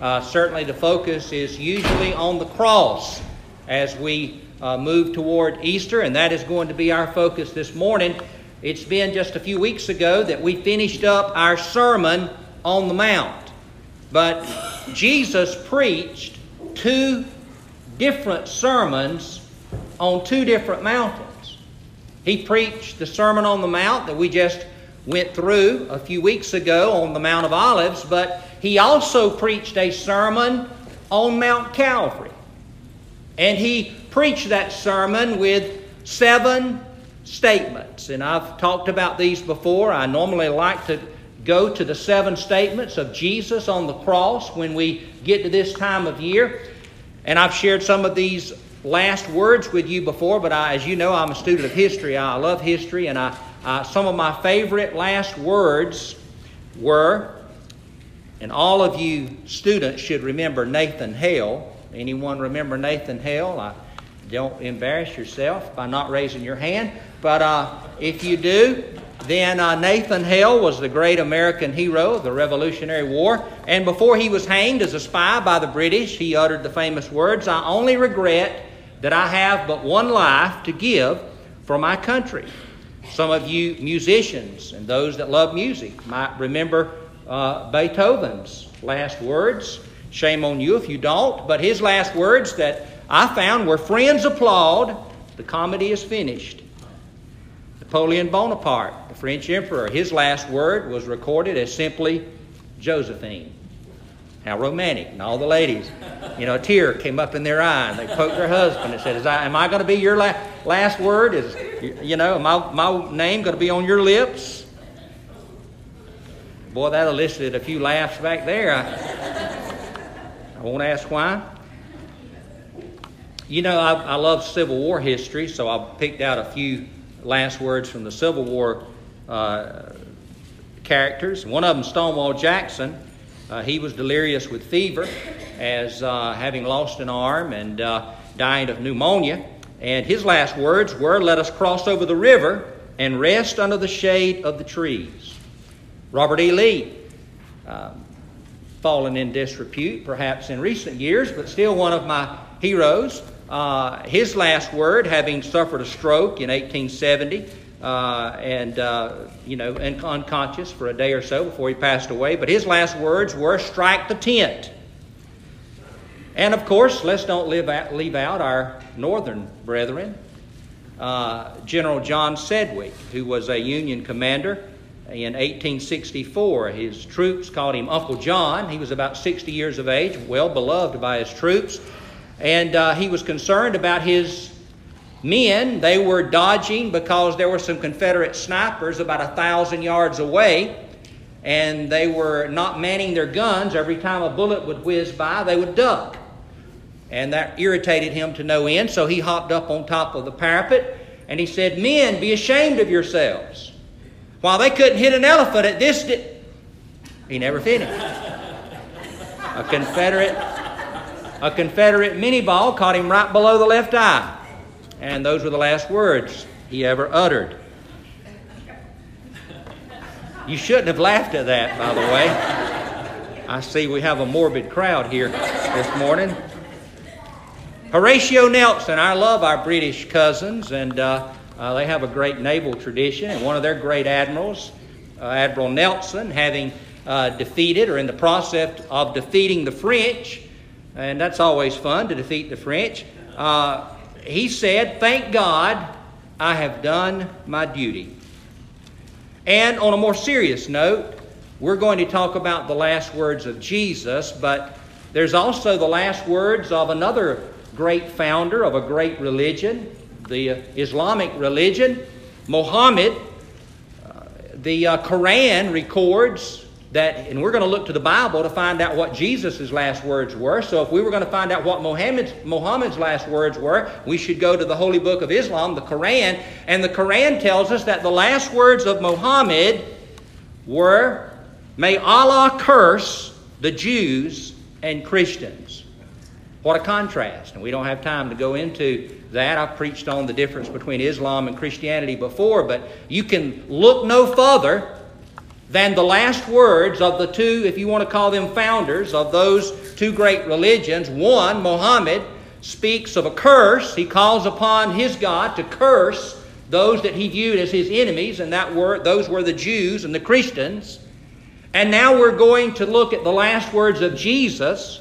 Uh, certainly, the focus is usually on the cross as we uh, move toward Easter, and that is going to be our focus this morning. It's been just a few weeks ago that we finished up our sermon on the Mount. But Jesus preached two different sermons on two different mountains. He preached the Sermon on the Mount that we just went through a few weeks ago on the Mount of Olives, but he also preached a sermon on Mount Calvary. And he preached that sermon with seven statements. And I've talked about these before. I normally like to go to the seven statements of Jesus on the cross when we get to this time of year. And I've shared some of these last words with you before, but I, as you know, I'm a student of history. I love history, and I, uh, some of my favorite last words were, and all of you students should remember Nathan Hale. Anyone remember Nathan Hale? I, don't embarrass yourself by not raising your hand. But uh, if you do, then uh, Nathan Hale was the great American hero of the Revolutionary War. And before he was hanged as a spy by the British, he uttered the famous words I only regret that I have but one life to give for my country. Some of you musicians and those that love music might remember uh, Beethoven's last words. Shame on you if you don't, but his last words that I found were friends applaud, the comedy is finished. Napoleon Bonaparte, the French emperor, his last word was recorded as simply Josephine. How romantic. And all the ladies, you know, a tear came up in their eye and they poked their husband and said, Is I, Am I going to be your la- last word? Is, you know, my, my name going to be on your lips? Boy, that elicited a few laughs back there. I, I won't ask why. You know, I, I love Civil War history, so I picked out a few last words from the Civil War uh, characters. One of them, Stonewall Jackson, uh, he was delirious with fever as uh, having lost an arm and uh, dying of pneumonia. And his last words were, Let us cross over the river and rest under the shade of the trees. Robert E. Lee, um, fallen in disrepute perhaps in recent years, but still one of my heroes. Uh, his last word, having suffered a stroke in 1870, uh, and uh, you know, and unconscious for a day or so before he passed away. But his last words were, "Strike the tent." And of course, let's don't out, leave out our northern brethren. Uh, General John Sedgwick, who was a Union commander in 1864, his troops called him Uncle John. He was about 60 years of age, well beloved by his troops. And uh, he was concerned about his men. They were dodging because there were some Confederate snipers about a thousand yards away. And they were not manning their guns. Every time a bullet would whiz by, they would duck. And that irritated him to no end. So he hopped up on top of the parapet and he said, Men, be ashamed of yourselves. While they couldn't hit an elephant at this, di-. he never finished. A Confederate a Confederate minie ball caught him right below the left eye. And those were the last words he ever uttered. You shouldn't have laughed at that, by the way. I see we have a morbid crowd here this morning. Horatio Nelson. I love our British cousins, and uh, uh, they have a great naval tradition. And one of their great admirals, uh, Admiral Nelson, having uh, defeated or in the process of defeating the French, and that's always fun to defeat the French. Uh, he said, Thank God I have done my duty. And on a more serious note, we're going to talk about the last words of Jesus, but there's also the last words of another great founder of a great religion, the Islamic religion, Muhammad. Uh, the uh, Quran records that, and we're going to look to the Bible to find out what Jesus' last words were. So if we were going to find out what Muhammad's last words were, we should go to the holy book of Islam, the Quran. And the Quran tells us that the last words of Muhammad were, May Allah curse the Jews and Christians. What a contrast. And we don't have time to go into that. I've preached on the difference between Islam and Christianity before, but you can look no further than the last words of the two, if you want to call them founders, of those two great religions. One, Mohammed, speaks of a curse. He calls upon his God to curse those that he viewed as his enemies, and that were those were the Jews and the Christians. And now we're going to look at the last words of Jesus.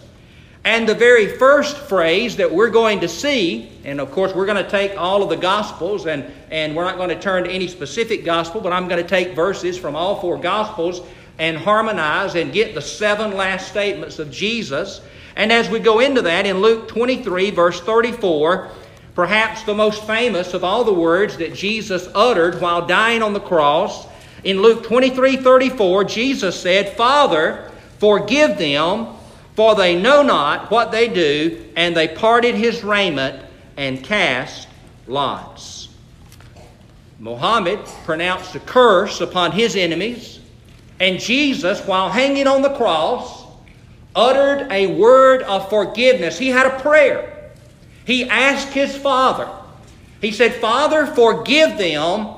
And the very first phrase that we're going to see, and of course, we're going to take all of the Gospels, and, and we're not going to turn to any specific Gospel, but I'm going to take verses from all four Gospels and harmonize and get the seven last statements of Jesus. And as we go into that, in Luke 23, verse 34, perhaps the most famous of all the words that Jesus uttered while dying on the cross, in Luke 23 34, Jesus said, Father, forgive them, for they know not what they do. And they parted his raiment and cast lots. Mohammed pronounced a curse upon his enemies, and Jesus, while hanging on the cross, uttered a word of forgiveness. He had a prayer. He asked his Father, He said, Father, forgive them,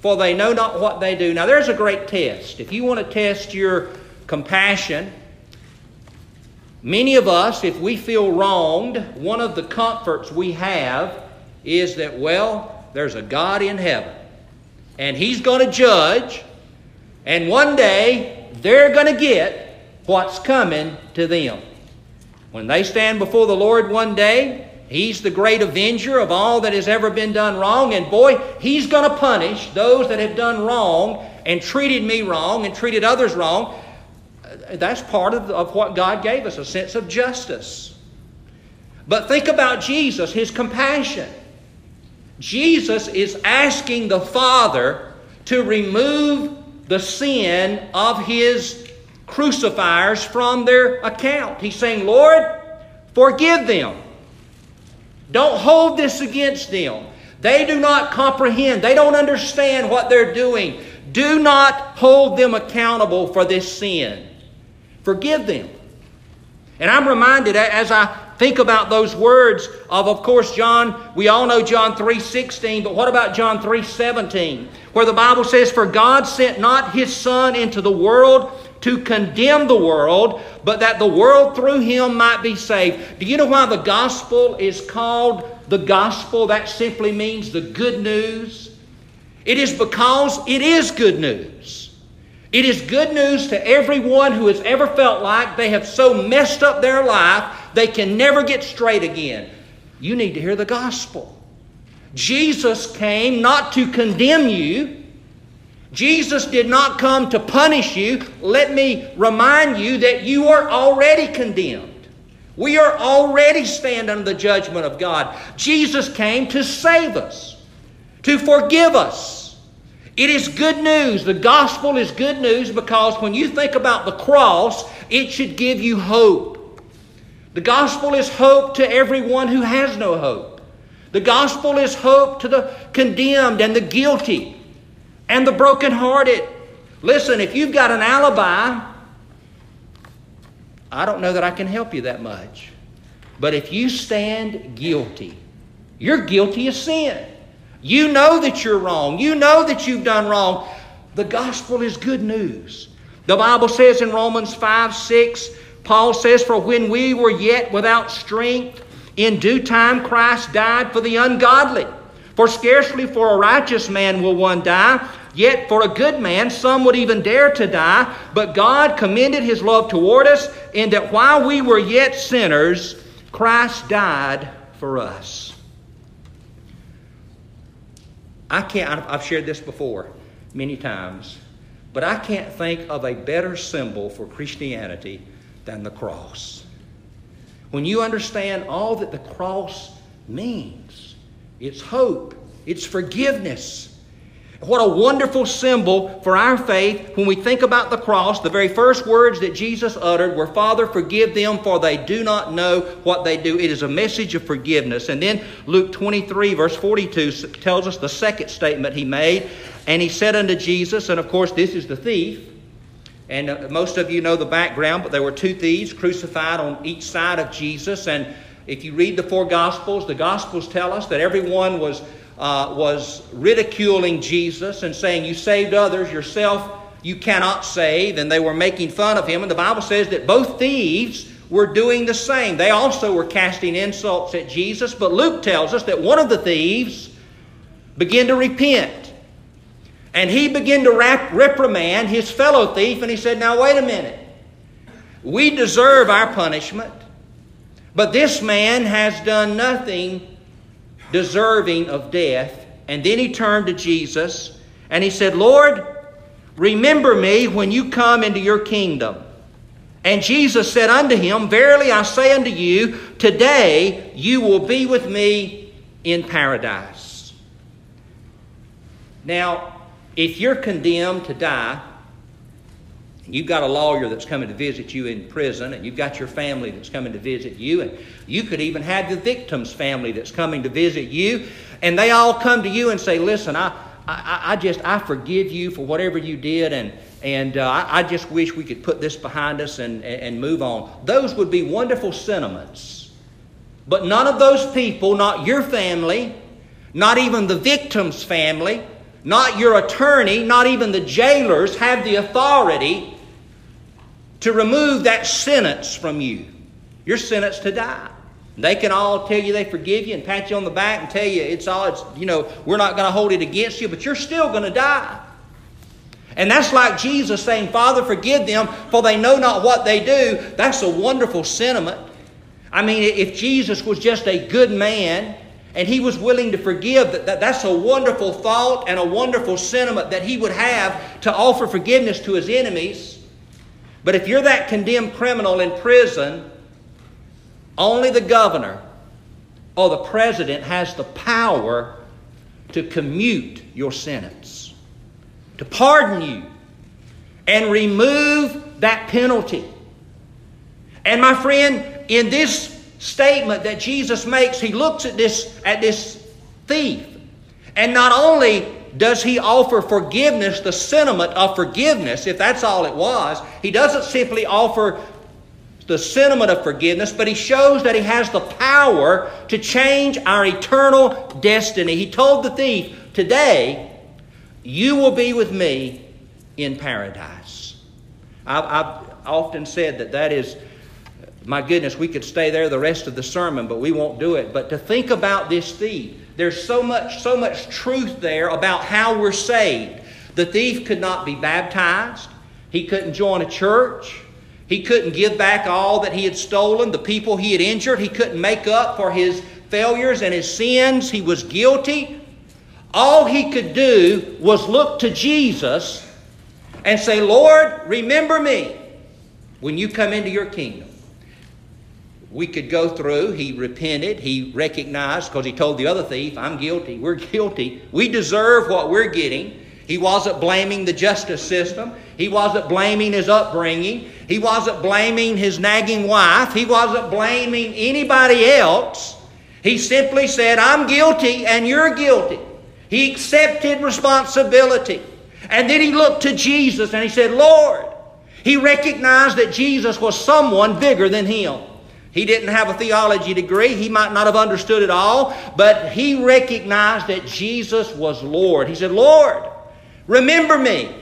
for they know not what they do. Now, there's a great test. If you want to test your compassion, many of us, if we feel wronged, one of the comforts we have is that, well, there's a God in heaven, and He's going to judge, and one day they're going to get what's coming to them. When they stand before the Lord one day, He's the great avenger of all that has ever been done wrong. And boy, He's going to punish those that have done wrong and treated me wrong and treated others wrong. That's part of, of what God gave us a sense of justice. But think about Jesus, His compassion. Jesus is asking the Father to remove the sin of His crucifiers from their account. He's saying, Lord, forgive them. Don't hold this against them. They do not comprehend, they don't understand what they're doing. Do not hold them accountable for this sin. Forgive them. And I'm reminded as I think about those words of of course John we all know John 3:16 but what about John 3:17 where the Bible says for God sent not his son into the world to condemn the world, but that the world through him might be saved. Do you know why the gospel is called the gospel? That simply means the good news. It is because it is good news. It is good news to everyone who has ever felt like they have so messed up their life they can never get straight again. You need to hear the gospel. Jesus came not to condemn you, Jesus did not come to punish you. Let me remind you that you are already condemned. We are already stand under the judgment of God. Jesus came to save us, to forgive us. It is good news. The gospel is good news because when you think about the cross, it should give you hope. The gospel is hope to everyone who has no hope. The gospel is hope to the condemned and the guilty and the brokenhearted. Listen, if you've got an alibi, I don't know that I can help you that much. But if you stand guilty, you're guilty of sin. You know that you're wrong. You know that you've done wrong. The gospel is good news. The Bible says in Romans 5 6, Paul says, For when we were yet without strength, in due time Christ died for the ungodly. For scarcely for a righteous man will one die, yet for a good man some would even dare to die. But God commended his love toward us in that while we were yet sinners, Christ died for us. I can't, I've shared this before many times, but I can't think of a better symbol for Christianity than the cross. When you understand all that the cross means, it's hope, it's forgiveness. What a wonderful symbol for our faith when we think about the cross. The very first words that Jesus uttered were, Father, forgive them, for they do not know what they do. It is a message of forgiveness. And then Luke 23, verse 42, tells us the second statement he made. And he said unto Jesus, and of course, this is the thief. And uh, most of you know the background, but there were two thieves crucified on each side of Jesus. And if you read the four Gospels, the Gospels tell us that everyone was, uh, was ridiculing Jesus and saying, You saved others, yourself you cannot save, and they were making fun of him. And the Bible says that both thieves were doing the same. They also were casting insults at Jesus, but Luke tells us that one of the thieves began to repent. And he began to rap- reprimand his fellow thief, and he said, Now, wait a minute. We deserve our punishment, but this man has done nothing deserving of death. And then he turned to Jesus and he said, Lord, remember me when you come into your kingdom. And Jesus said unto him, Verily I say unto you, today you will be with me in paradise. Now, if you're condemned to die, you've got a lawyer that's coming to visit you in prison, and you've got your family that's coming to visit you, and you could even have the victim's family that's coming to visit you, and they all come to you and say, Listen, I, I, I just, I forgive you for whatever you did, and, and uh, I, I, just wish we could put this behind us and, and move on. Those would be wonderful sentiments. But none of those people, not your family, not even the victim's family, not your attorney, not even the jailers, have the authority to remove that sentence from you. You're sentenced to die. They can all tell you they forgive you and pat you on the back and tell you it's all, it's, you know, we're not going to hold it against you, but you're still going to die. And that's like Jesus saying, Father, forgive them, for they know not what they do. That's a wonderful sentiment. I mean, if Jesus was just a good man and he was willing to forgive, that, that, that's a wonderful thought and a wonderful sentiment that he would have to offer forgiveness to his enemies. But if you're that condemned criminal in prison, only the governor or the president has the power to commute your sentence, to pardon you, and remove that penalty. And my friend, in this statement that Jesus makes, he looks at this, at this thief. And not only does he offer forgiveness, the sentiment of forgiveness, if that's all it was, he doesn't simply offer the sentiment of forgiveness, but he shows that he has the power to change our eternal destiny. He told the thief, Today, you will be with me in paradise. I've, I've often said that that is, my goodness, we could stay there the rest of the sermon, but we won't do it. But to think about this thief, there's so much, so much truth there about how we're saved. The thief could not be baptized, he couldn't join a church. He couldn't give back all that he had stolen, the people he had injured. He couldn't make up for his failures and his sins. He was guilty. All he could do was look to Jesus and say, Lord, remember me when you come into your kingdom. We could go through, he repented, he recognized, because he told the other thief, I'm guilty, we're guilty, we deserve what we're getting. He wasn't blaming the justice system. He wasn't blaming his upbringing. He wasn't blaming his nagging wife. He wasn't blaming anybody else. He simply said, I'm guilty and you're guilty. He accepted responsibility. And then he looked to Jesus and he said, Lord. He recognized that Jesus was someone bigger than him. He didn't have a theology degree. He might not have understood it all, but he recognized that Jesus was Lord. He said, Lord, remember me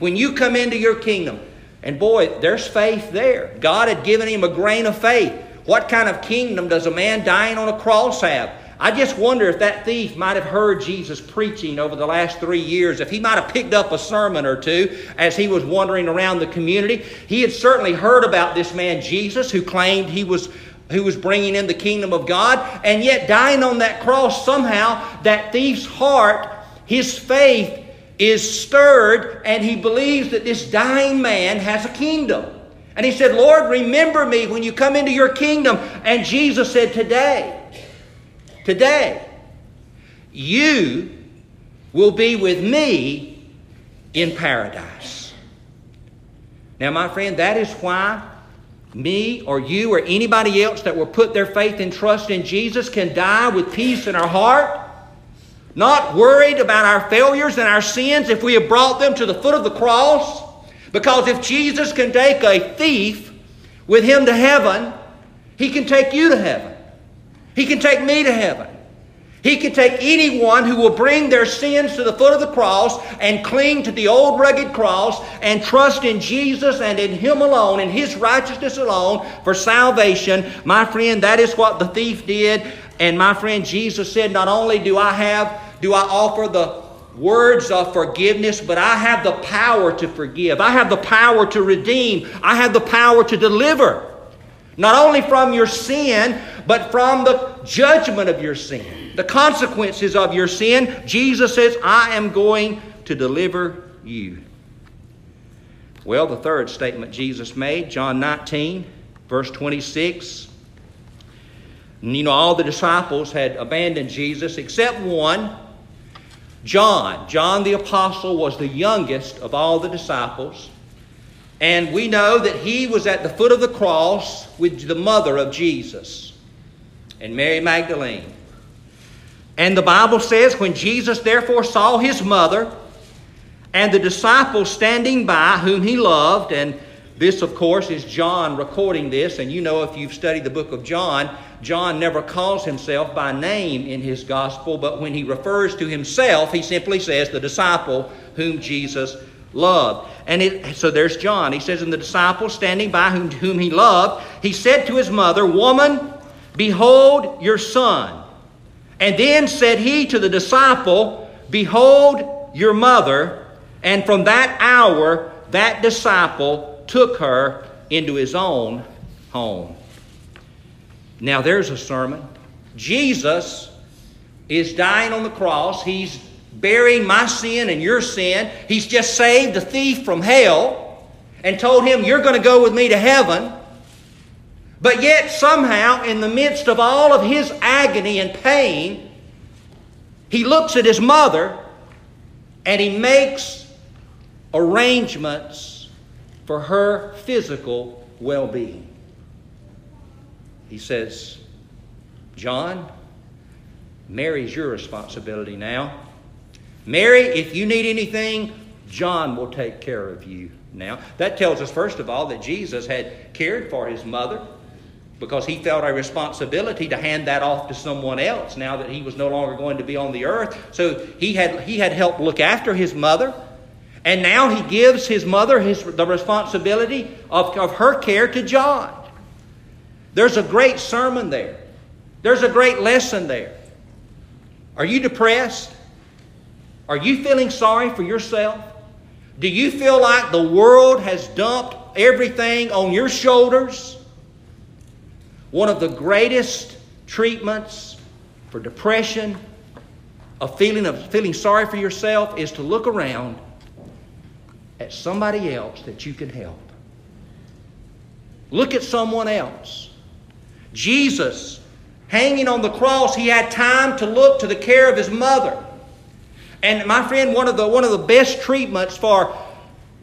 when you come into your kingdom. And boy, there's faith there. God had given him a grain of faith. What kind of kingdom does a man dying on a cross have? I just wonder if that thief might have heard Jesus preaching over the last three years, if he might have picked up a sermon or two as he was wandering around the community. He had certainly heard about this man Jesus who claimed he was who was bringing in the kingdom of God, and yet dying on that cross somehow that thief's heart, his faith is stirred and he believes that this dying man has a kingdom. And he said, Lord, remember me when you come into your kingdom. And Jesus said, Today, today, you will be with me in paradise. Now, my friend, that is why me or you or anybody else that will put their faith and trust in Jesus can die with peace in our heart not worried about our failures and our sins if we have brought them to the foot of the cross. Because if Jesus can take a thief with him to heaven, he can take you to heaven. He can take me to heaven. He can take anyone who will bring their sins to the foot of the cross and cling to the old rugged cross and trust in Jesus and in Him alone, in His righteousness alone for salvation. My friend, that is what the thief did. And my friend, Jesus said, Not only do I have, do I offer the words of forgiveness, but I have the power to forgive. I have the power to redeem. I have the power to deliver. Not only from your sin, but from the judgment of your sin the consequences of your sin, Jesus says, I am going to deliver you. Well, the third statement Jesus made, John 19, verse 26. You know, all the disciples had abandoned Jesus except one, John. John the Apostle was the youngest of all the disciples. And we know that he was at the foot of the cross with the mother of Jesus and Mary Magdalene. And the Bible says, when Jesus therefore saw his mother and the disciples standing by whom he loved, and this, of course, is John recording this, and you know if you've studied the book of John, John never calls himself by name in his gospel, but when he refers to himself, he simply says, the disciple whom Jesus loved. And it, so there's John. He says, And the disciple standing by whom, whom he loved, he said to his mother, Woman, behold your son. And then said he to the disciple, Behold your mother. And from that hour, that disciple took her into his own home. Now, there's a sermon. Jesus is dying on the cross. He's bearing my sin and your sin. He's just saved the thief from hell and told him, You're going to go with me to heaven. But yet, somehow, in the midst of all of his agony and pain, he looks at his mother and he makes arrangements for her physical well being. He says, John, Mary's your responsibility now. Mary, if you need anything, John will take care of you now. That tells us, first of all, that Jesus had cared for his mother because he felt a responsibility to hand that off to someone else now that he was no longer going to be on the earth. So he had, he had helped look after his mother. And now he gives his mother his, the responsibility of, of her care to John. There's a great sermon there. There's a great lesson there. Are you depressed? Are you feeling sorry for yourself? Do you feel like the world has dumped everything on your shoulders? One of the greatest treatments for depression, a feeling of feeling sorry for yourself, is to look around at somebody else that you can help. Look at someone else. Jesus, hanging on the cross, he had time to look to the care of his mother. And my friend, one of the, one of the best treatments for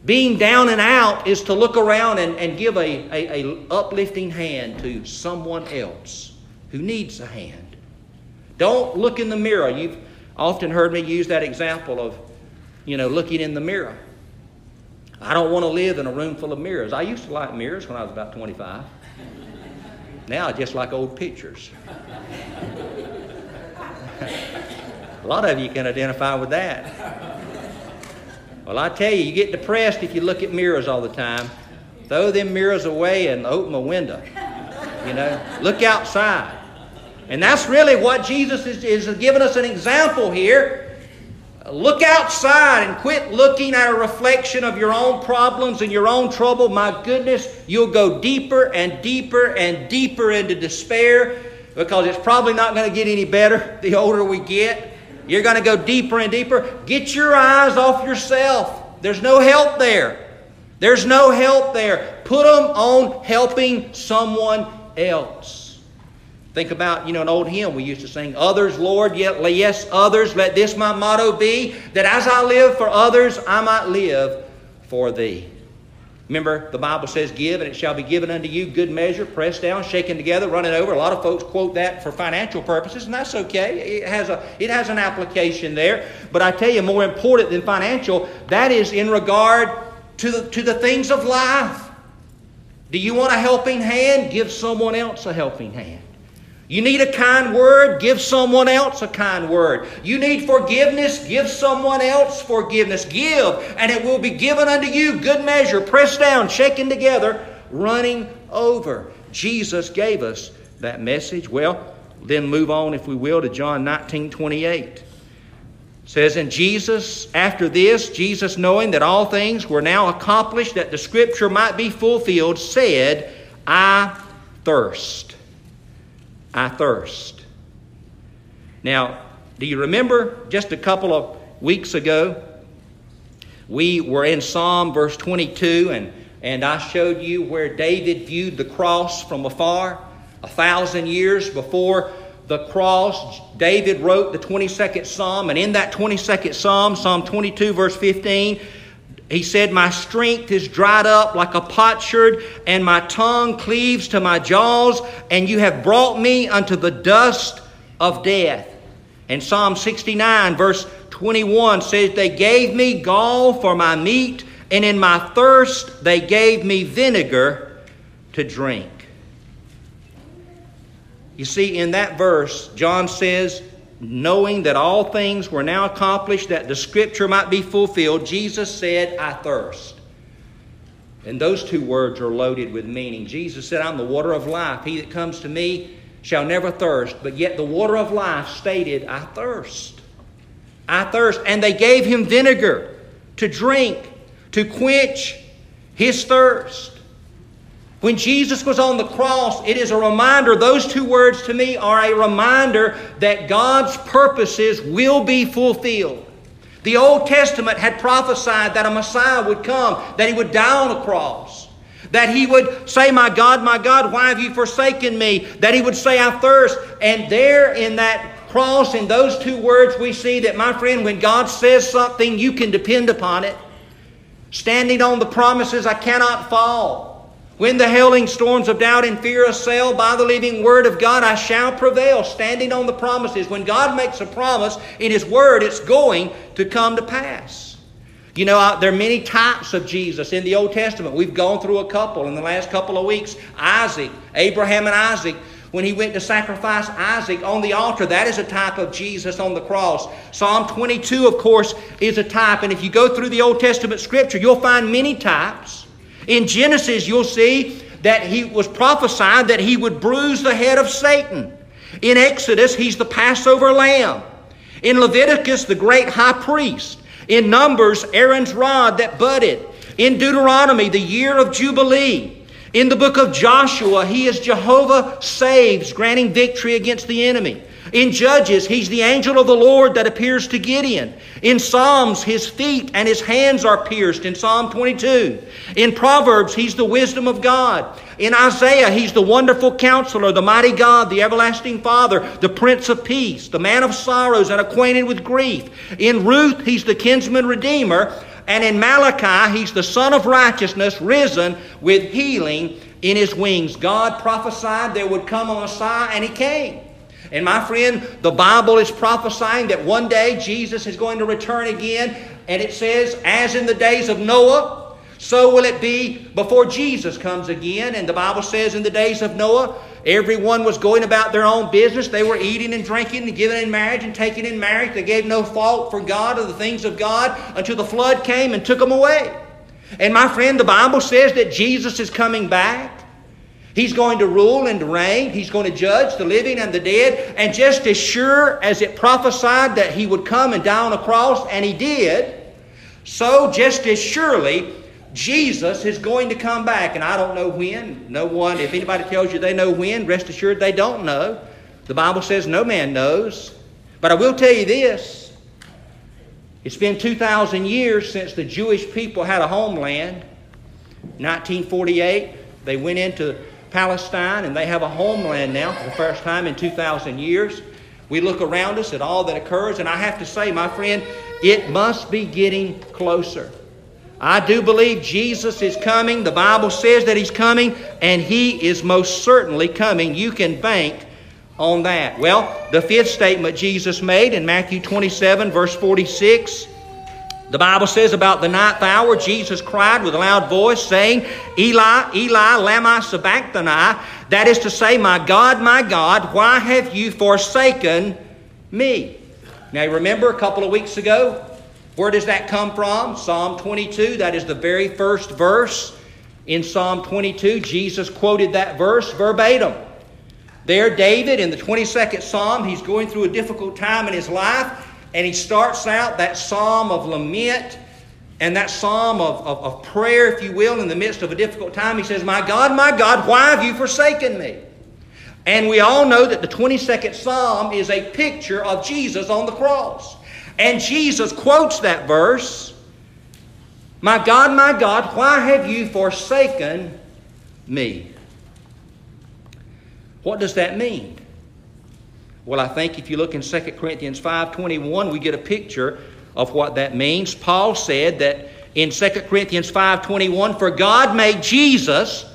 being down and out is to look around and, and give a, a, a uplifting hand to someone else who needs a hand. Don't look in the mirror. You've often heard me use that example of, you know, looking in the mirror. I don't want to live in a room full of mirrors. I used to like mirrors when I was about 25. Now I just like old pictures. a lot of you can identify with that. Well, I tell you, you get depressed if you look at mirrors all the time. Throw them mirrors away and open a window. You know, look outside. And that's really what Jesus is, is giving us an example here. Look outside and quit looking at a reflection of your own problems and your own trouble. My goodness, you'll go deeper and deeper and deeper into despair because it's probably not going to get any better the older we get. You're going to go deeper and deeper. Get your eyes off yourself. There's no help there. There's no help there. Put them on helping someone else. Think about, you know, an old hymn we used to sing, Others, Lord, yet yes, others. Let this my motto be, that as I live for others, I might live for thee. Remember, the Bible says, Give, and it shall be given unto you, good measure, pressed down, shaken together, running over. A lot of folks quote that for financial purposes, and that's okay. It has, a, it has an application there. But I tell you, more important than financial, that is in regard to the, to the things of life. Do you want a helping hand? Give someone else a helping hand. You need a kind word, give someone else a kind word. You need forgiveness, give someone else forgiveness. Give, and it will be given unto you, good measure, pressed down, shaken together, running over. Jesus gave us that message. Well, then move on, if we will, to John 19 28. It says, And Jesus, after this, Jesus, knowing that all things were now accomplished, that the scripture might be fulfilled, said, I thirst. I thirst. Now, do you remember just a couple of weeks ago? We were in Psalm verse 22, and, and I showed you where David viewed the cross from afar. A thousand years before the cross, David wrote the 22nd Psalm, and in that 22nd Psalm, Psalm 22, verse 15, he said, My strength is dried up like a potsherd, and my tongue cleaves to my jaws, and you have brought me unto the dust of death. And Psalm 69, verse 21 says, They gave me gall for my meat, and in my thirst they gave me vinegar to drink. You see, in that verse, John says, knowing that all things were now accomplished, that the scripture might be fulfilled, Jesus said, I thirst. And those two words are loaded with meaning. Jesus said, I'm the water of life. He that comes to me shall never thirst. But yet the water of life stated, I thirst. I thirst. And they gave him vinegar to drink, to quench his thirst. When Jesus was on the cross, it is a reminder, those two words to me are a reminder that God's purposes will be fulfilled. The Old Testament had prophesied that a Messiah would come, that he would die on a cross, that he would say, My God, my God, why have you forsaken me? That he would say, I thirst. And there in that cross, in those two words, we see that, my friend, when God says something, you can depend upon it. Standing on the promises, I cannot fall. When the hailing storms of doubt and fear assail, by the living word of God I shall prevail, standing on the promises. When God makes a promise in His word, it's going to come to pass. You know, there are many types of Jesus in the Old Testament. We've gone through a couple in the last couple of weeks. Isaac, Abraham and Isaac, when he went to sacrifice Isaac on the altar, that is a type of Jesus on the cross. Psalm 22, of course, is a type. And if you go through the Old Testament scripture, you'll find many types. In Genesis, you'll see that he was prophesied that he would bruise the head of Satan. In Exodus, he's the Passover lamb. In Leviticus, the great high priest. In Numbers, Aaron's rod that budded. In Deuteronomy, the year of Jubilee. In the book of Joshua, he is Jehovah saves, granting victory against the enemy. In Judges, he's the angel of the Lord that appears to Gideon. In Psalms, his feet and his hands are pierced in Psalm 22. In Proverbs, he's the wisdom of God. In Isaiah, he's the wonderful counselor, the mighty God, the everlasting Father, the Prince of Peace, the man of sorrows and acquainted with grief. In Ruth, he's the kinsman redeemer. And in Malachi, he's the Sun of righteousness, risen with healing in his wings. God prophesied there would come a Messiah, and he came. And my friend, the Bible is prophesying that one day Jesus is going to return again. And it says, as in the days of Noah, so will it be before Jesus comes again. And the Bible says, in the days of Noah, everyone was going about their own business. They were eating and drinking and giving in marriage and taking in marriage. They gave no fault for God or the things of God until the flood came and took them away. And my friend, the Bible says that Jesus is coming back. He's going to rule and reign. He's going to judge the living and the dead. And just as sure as it prophesied that he would come and die on a cross, and he did, so just as surely Jesus is going to come back. And I don't know when. No one, if anybody tells you they know when, rest assured they don't know. The Bible says no man knows. But I will tell you this it's been 2,000 years since the Jewish people had a homeland. 1948, they went into Palestine, and they have a homeland now for the first time in 2,000 years. We look around us at all that occurs, and I have to say, my friend, it must be getting closer. I do believe Jesus is coming. The Bible says that He's coming, and He is most certainly coming. You can bank on that. Well, the fifth statement Jesus made in Matthew 27, verse 46 The Bible says about the ninth hour, Jesus cried with a loud voice, saying, Eli, Eli, lama sabachthani. That is to say, My God, my God, why have you forsaken me? Now, remember a couple of weeks ago, where does that come from? Psalm 22. That is the very first verse in Psalm 22. Jesus quoted that verse verbatim. There, David, in the 22nd Psalm, he's going through a difficult time in his life, and he starts out that psalm of lament and that psalm of, of, of, prayer, if you will, in the midst of a difficult time. He says, My God, my God, why have you forsaken me? And we all know that the 22nd Psalm is a picture of Jesus on the cross. And Jesus quotes that verse My God, my God, why have you forsaken me? What does that mean? Well, I think if you look in 2 Corinthians 5:21, we get a picture of what that means. Paul said that in 2 Corinthians 5:21, "For God made Jesus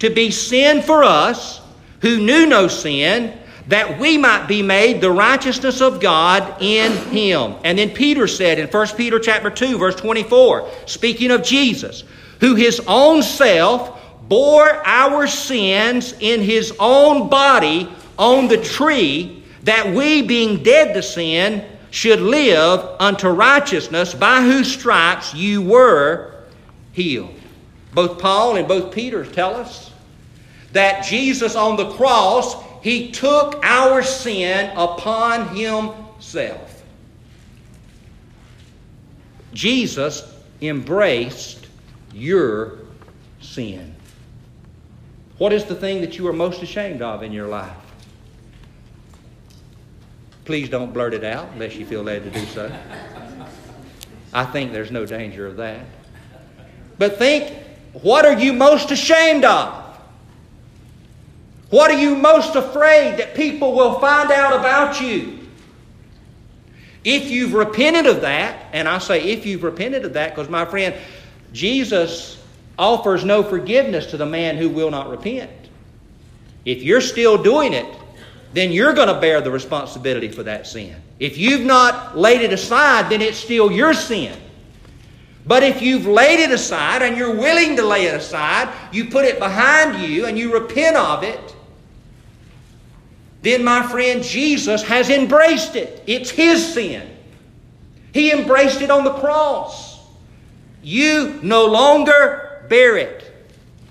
to be sin for us who knew no sin, that we might be made the righteousness of God in him." And then Peter said in 1 Peter chapter 2 verse 24, speaking of Jesus, who his own self bore our sins in his own body on the tree that we, being dead to sin, should live unto righteousness, by whose stripes you were healed. Both Paul and both Peter tell us that Jesus on the cross, he took our sin upon himself. Jesus embraced your sin. What is the thing that you are most ashamed of in your life? Please don't blurt it out unless you feel led to do so. I think there's no danger of that. But think what are you most ashamed of? What are you most afraid that people will find out about you? If you've repented of that, and I say if you've repented of that, because my friend, Jesus offers no forgiveness to the man who will not repent. If you're still doing it, then you're going to bear the responsibility for that sin. If you've not laid it aside, then it's still your sin. But if you've laid it aside and you're willing to lay it aside, you put it behind you and you repent of it, then my friend Jesus has embraced it. It's his sin. He embraced it on the cross. You no longer bear it.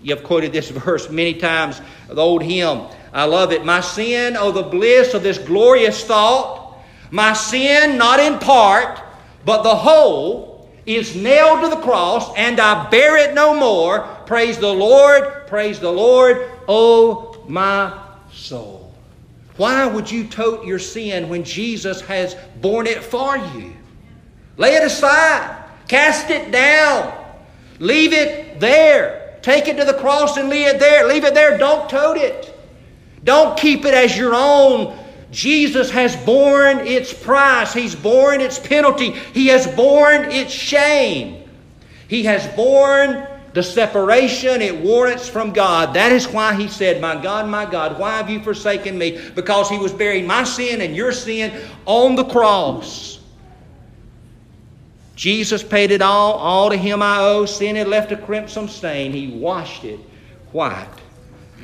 You've quoted this verse many times, the old hymn. I love it. My sin, oh, the bliss of this glorious thought. My sin, not in part, but the whole, is nailed to the cross, and I bear it no more. Praise the Lord, praise the Lord, oh, my soul. Why would you tote your sin when Jesus has borne it for you? Lay it aside, cast it down, leave it there. Take it to the cross and leave it there. Leave it there. Don't tote it. Don't keep it as your own. Jesus has borne its price. He's borne its penalty. He has borne its shame. He has borne the separation it warrants from God. That is why he said, My God, my God, why have you forsaken me? Because he was bearing my sin and your sin on the cross. Jesus paid it all. All to him I owe. Sin had left a crimson stain. He washed it white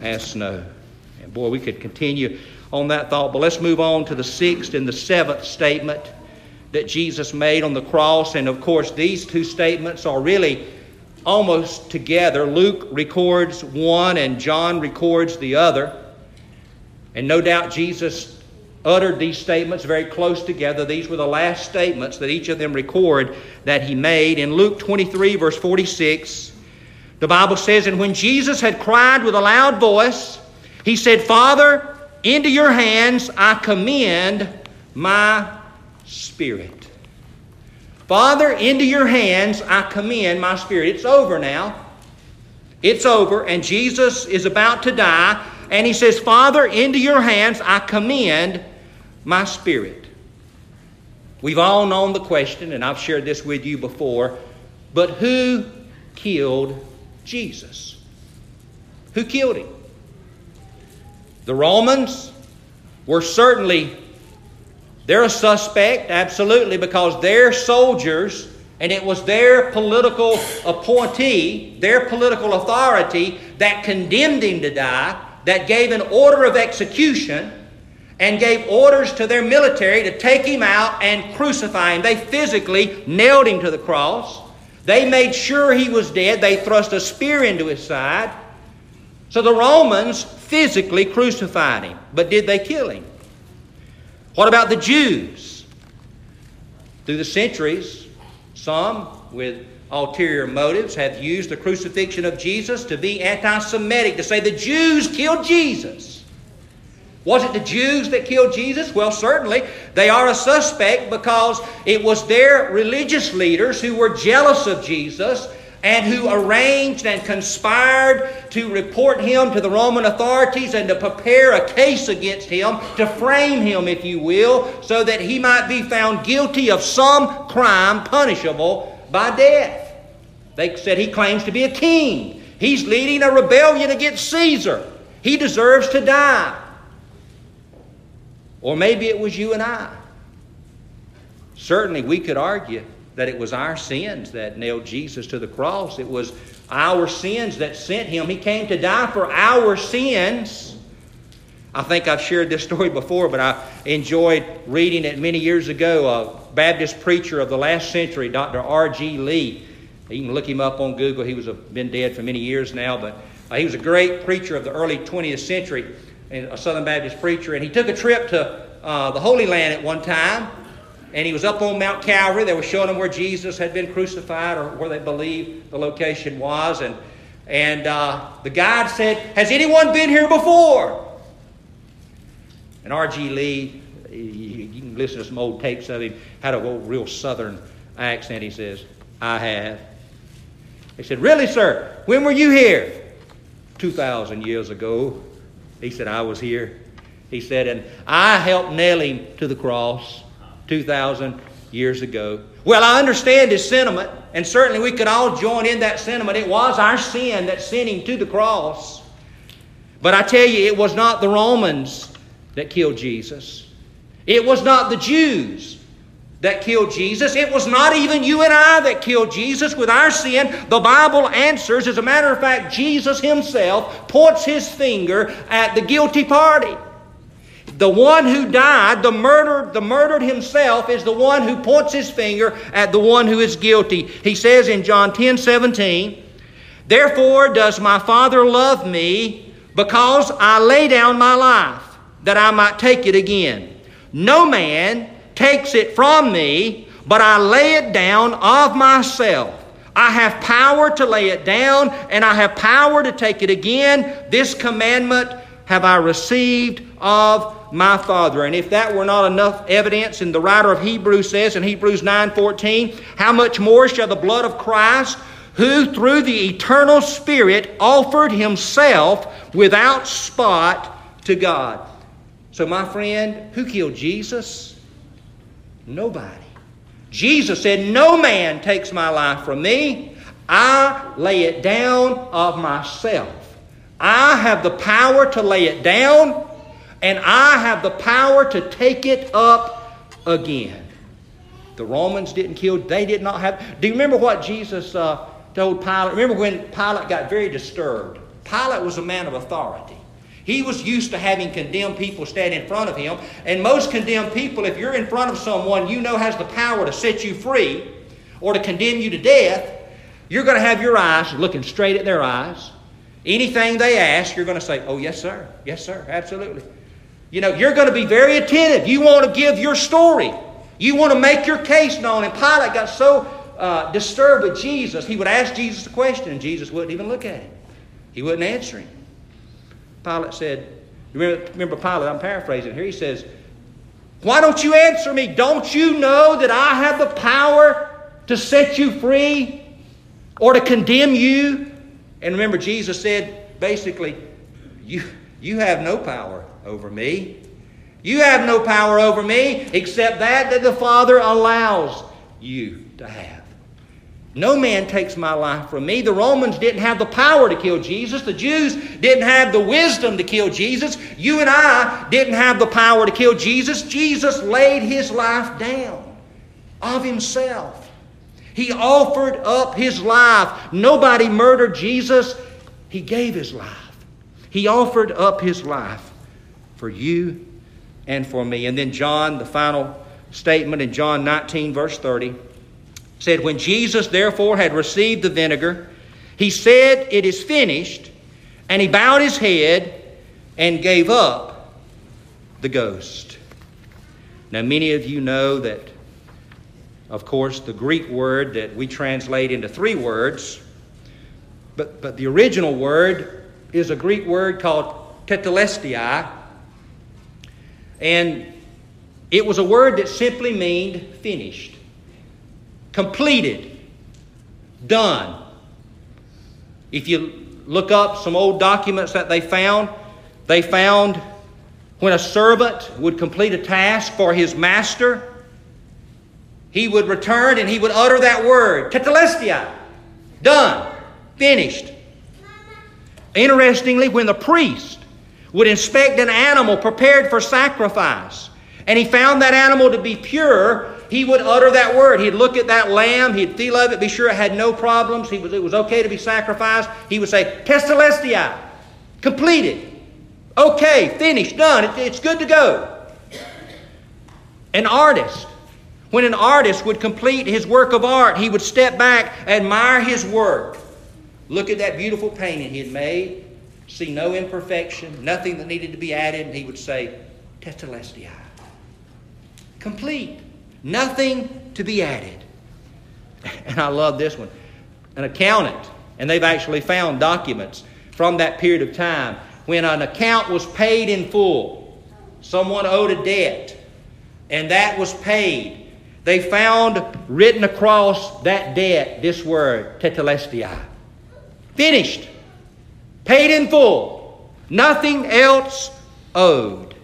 as snow. And boy, we could continue on that thought, but let's move on to the sixth and the seventh statement that Jesus made on the cross. And of course, these two statements are really almost together. Luke records one and John records the other. And no doubt Jesus uttered these statements very close together. These were the last statements that each of them record that he made. In Luke 23, verse 46, the Bible says, And when Jesus had cried with a loud voice, he said, Father, into your hands I commend my spirit. Father, into your hands I commend my spirit. It's over now. It's over, and Jesus is about to die. And he says, Father, into your hands I commend my spirit. We've all known the question, and I've shared this with you before, but who killed Jesus? Who killed him? The Romans were certainly they're a suspect, absolutely, because their soldiers And it was their political appointee, their political authority, that condemned him to die, that gave an order of execution, and gave orders to their military to take him out and crucify him. They physically nailed him to the cross. They made sure he was dead. They thrust a spear into his side. So the Romans physically crucified him. But did they kill him? What about the Jews? Through the centuries, some with ulterior motives have used the crucifixion of Jesus to be anti Semitic, to say the Jews killed Jesus. Was it the Jews that killed Jesus? Well, certainly they are a suspect because it was their religious leaders who were jealous of Jesus and who arranged and conspired to report him to the Roman authorities and to prepare a case against him, to frame him, if you will, so that he might be found guilty of some crime punishable by death. They said he claims to be a king. He's leading a rebellion against Caesar. He deserves to die. Or maybe it was you and I. Certainly, we could argue that it was our sins that nailed Jesus to the cross. It was our sins that sent him. He came to die for our sins. I think I've shared this story before, but I enjoyed reading it many years ago. A Baptist preacher of the last century, Dr. R.G. Lee. You can look him up on Google. He was a, been dead for many years now, but uh, he was a great preacher of the early 20th century, a Southern Baptist preacher. And he took a trip to uh, the Holy Land at one time, and he was up on Mount Calvary. They were showing him where Jesus had been crucified or where they believed the location was. And, and uh, the guide said, Has anyone been here before? And R.G. Lee, you can listen to some old tapes of him, had a real southern accent. He says, I have. He said, Really, sir? When were you here? 2,000 years ago. He said, I was here. He said, And I helped nail him to the cross. 2,000 years ago. Well, I understand his sentiment, and certainly we could all join in that sentiment. It was our sin that sent him to the cross. But I tell you, it was not the Romans that killed Jesus, it was not the Jews that killed Jesus. It was not even you and I that killed Jesus with our sin. The Bible answers. As a matter of fact, Jesus himself points his finger at the guilty party. The one who died, the murdered, the murdered himself, is the one who points his finger at the one who is guilty. He says in John 10 17, Therefore does my Father love me, because I lay down my life, that I might take it again. No man takes it from me, but I lay it down of myself. I have power to lay it down, and I have power to take it again. This commandment have I received of my Father. And if that were not enough evidence, and the writer of Hebrews says in Hebrews 9:14, how much more shall the blood of Christ, who through the eternal Spirit offered himself without spot to God. So, my friend, who killed Jesus? Nobody. Jesus said, No man takes my life from me. I lay it down of myself. I have the power to lay it down and I have the power to take it up again. The Romans didn't kill, they did not have. Do you remember what Jesus uh, told Pilate? Remember when Pilate got very disturbed? Pilate was a man of authority. He was used to having condemned people stand in front of him. And most condemned people, if you're in front of someone you know has the power to set you free or to condemn you to death, you're going to have your eyes looking straight at their eyes. Anything they ask, you're going to say, Oh, yes, sir. Yes, sir. Absolutely. You know, you're going to be very attentive. You want to give your story. You want to make your case known. And Pilate got so uh, disturbed with Jesus, he would ask Jesus a question, and Jesus wouldn't even look at him. He wouldn't answer him. Pilate said, remember, remember Pilate, I'm paraphrasing here, he says, Why don't you answer me? Don't you know that I have the power to set you free or to condemn you? And remember, Jesus said, basically, you, you have no power over me. You have no power over me except that that the Father allows you to have. No man takes my life from me. The Romans didn't have the power to kill Jesus. The Jews didn't have the wisdom to kill Jesus. You and I didn't have the power to kill Jesus. Jesus laid his life down of himself. He offered up his life. Nobody murdered Jesus. He gave his life. He offered up his life for you and for me. And then John, the final statement in John 19, verse 30, said, When Jesus therefore had received the vinegar, he said, It is finished. And he bowed his head and gave up the ghost. Now, many of you know that, of course, the Greek word that we translate into three words, but, but the original word is a Greek word called tetelestai. And it was a word that simply meant finished, completed, done. If you look up some old documents that they found, they found when a servant would complete a task for his master, he would return and he would utter that word, tetelestai, done, finished. Interestingly, when the priest would inspect an animal prepared for sacrifice, and he found that animal to be pure, he would utter that word. He'd look at that lamb, he'd feel of it, be sure it had no problems, he was, it was okay to be sacrificed. He would say, Tetelestai, completed. Okay, finished, done. It, it's good to go. An artist, when an artist would complete his work of art, he would step back, admire his work, look at that beautiful painting he had made, see no imperfection, nothing that needed to be added, and he would say, Tetelestai. Complete. Nothing to be added. And I love this one. An accountant, and they've actually found documents from that period of time when an account was paid in full. Someone owed a debt, and that was paid. They found written across that debt this word, tetelestai. Finished. Paid in full. Nothing else owed.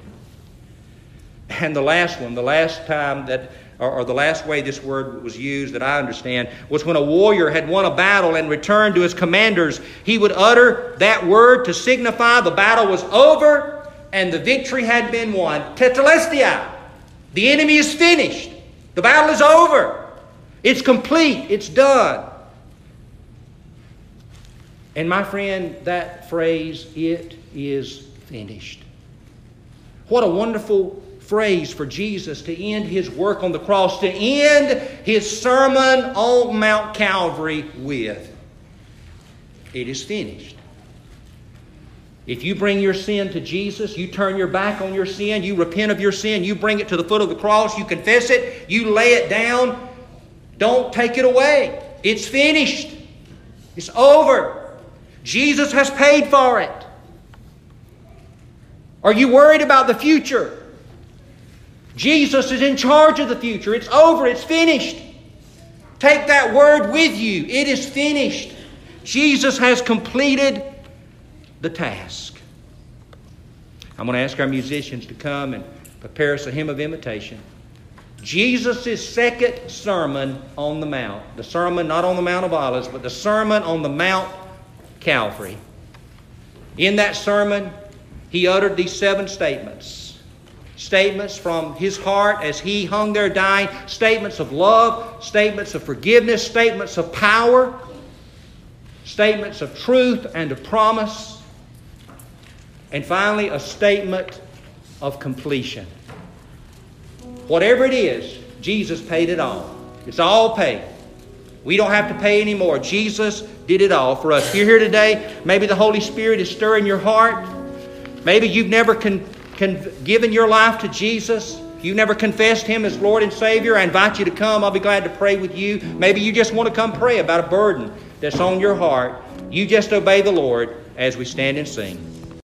And the last one, the last time that, or, or, the last way this word was used that I understand, was when a warrior had won a battle and returned to his commanders, he would utter that word to signify the battle was over and the victory had been won. Tetelestai. The enemy is finished. The battle is over. It's complete. It's done. And my friend, that phrase, it is finished. What a wonderful phrase for Jesus to end his work on the cross, to end his sermon on Mount Calvary with. It is finished. If you bring your sin to Jesus, you turn your back on your sin, you repent of your sin, you bring it to the foot of the cross, you confess it, you lay it down, don't take it away. It's finished. It's over. Jesus has paid for it. Are you worried about the future? Jesus is in charge of the future. It's over, it's finished. Take that word with you. It is finished. Jesus has completed the task. I'm going to ask our musicians to come and prepare us a hymn of invitation. Jesus' second sermon on the Mount, the sermon not on the Mount of Olives, but the sermon on the Mount Calvary. In that sermon, he uttered these seven statements statements from his heart as he hung there dying, statements of love, statements of forgiveness, statements of power, statements of truth and of promise, and finally a statement of completion. Whatever it is, Jesus paid it all. It's all paid. We don't have to pay anymore. Jesus did it all for us. If you're here today, maybe the Holy Spirit is stirring your heart. Maybe you've never con- con- given your life to Jesus, you've never confessed Him as Lord and Savior, I invite you to come. I'll be glad to pray with you. Maybe you just want to come pray about a burden that's on your heart. You just obey the Lord as we stand and sing.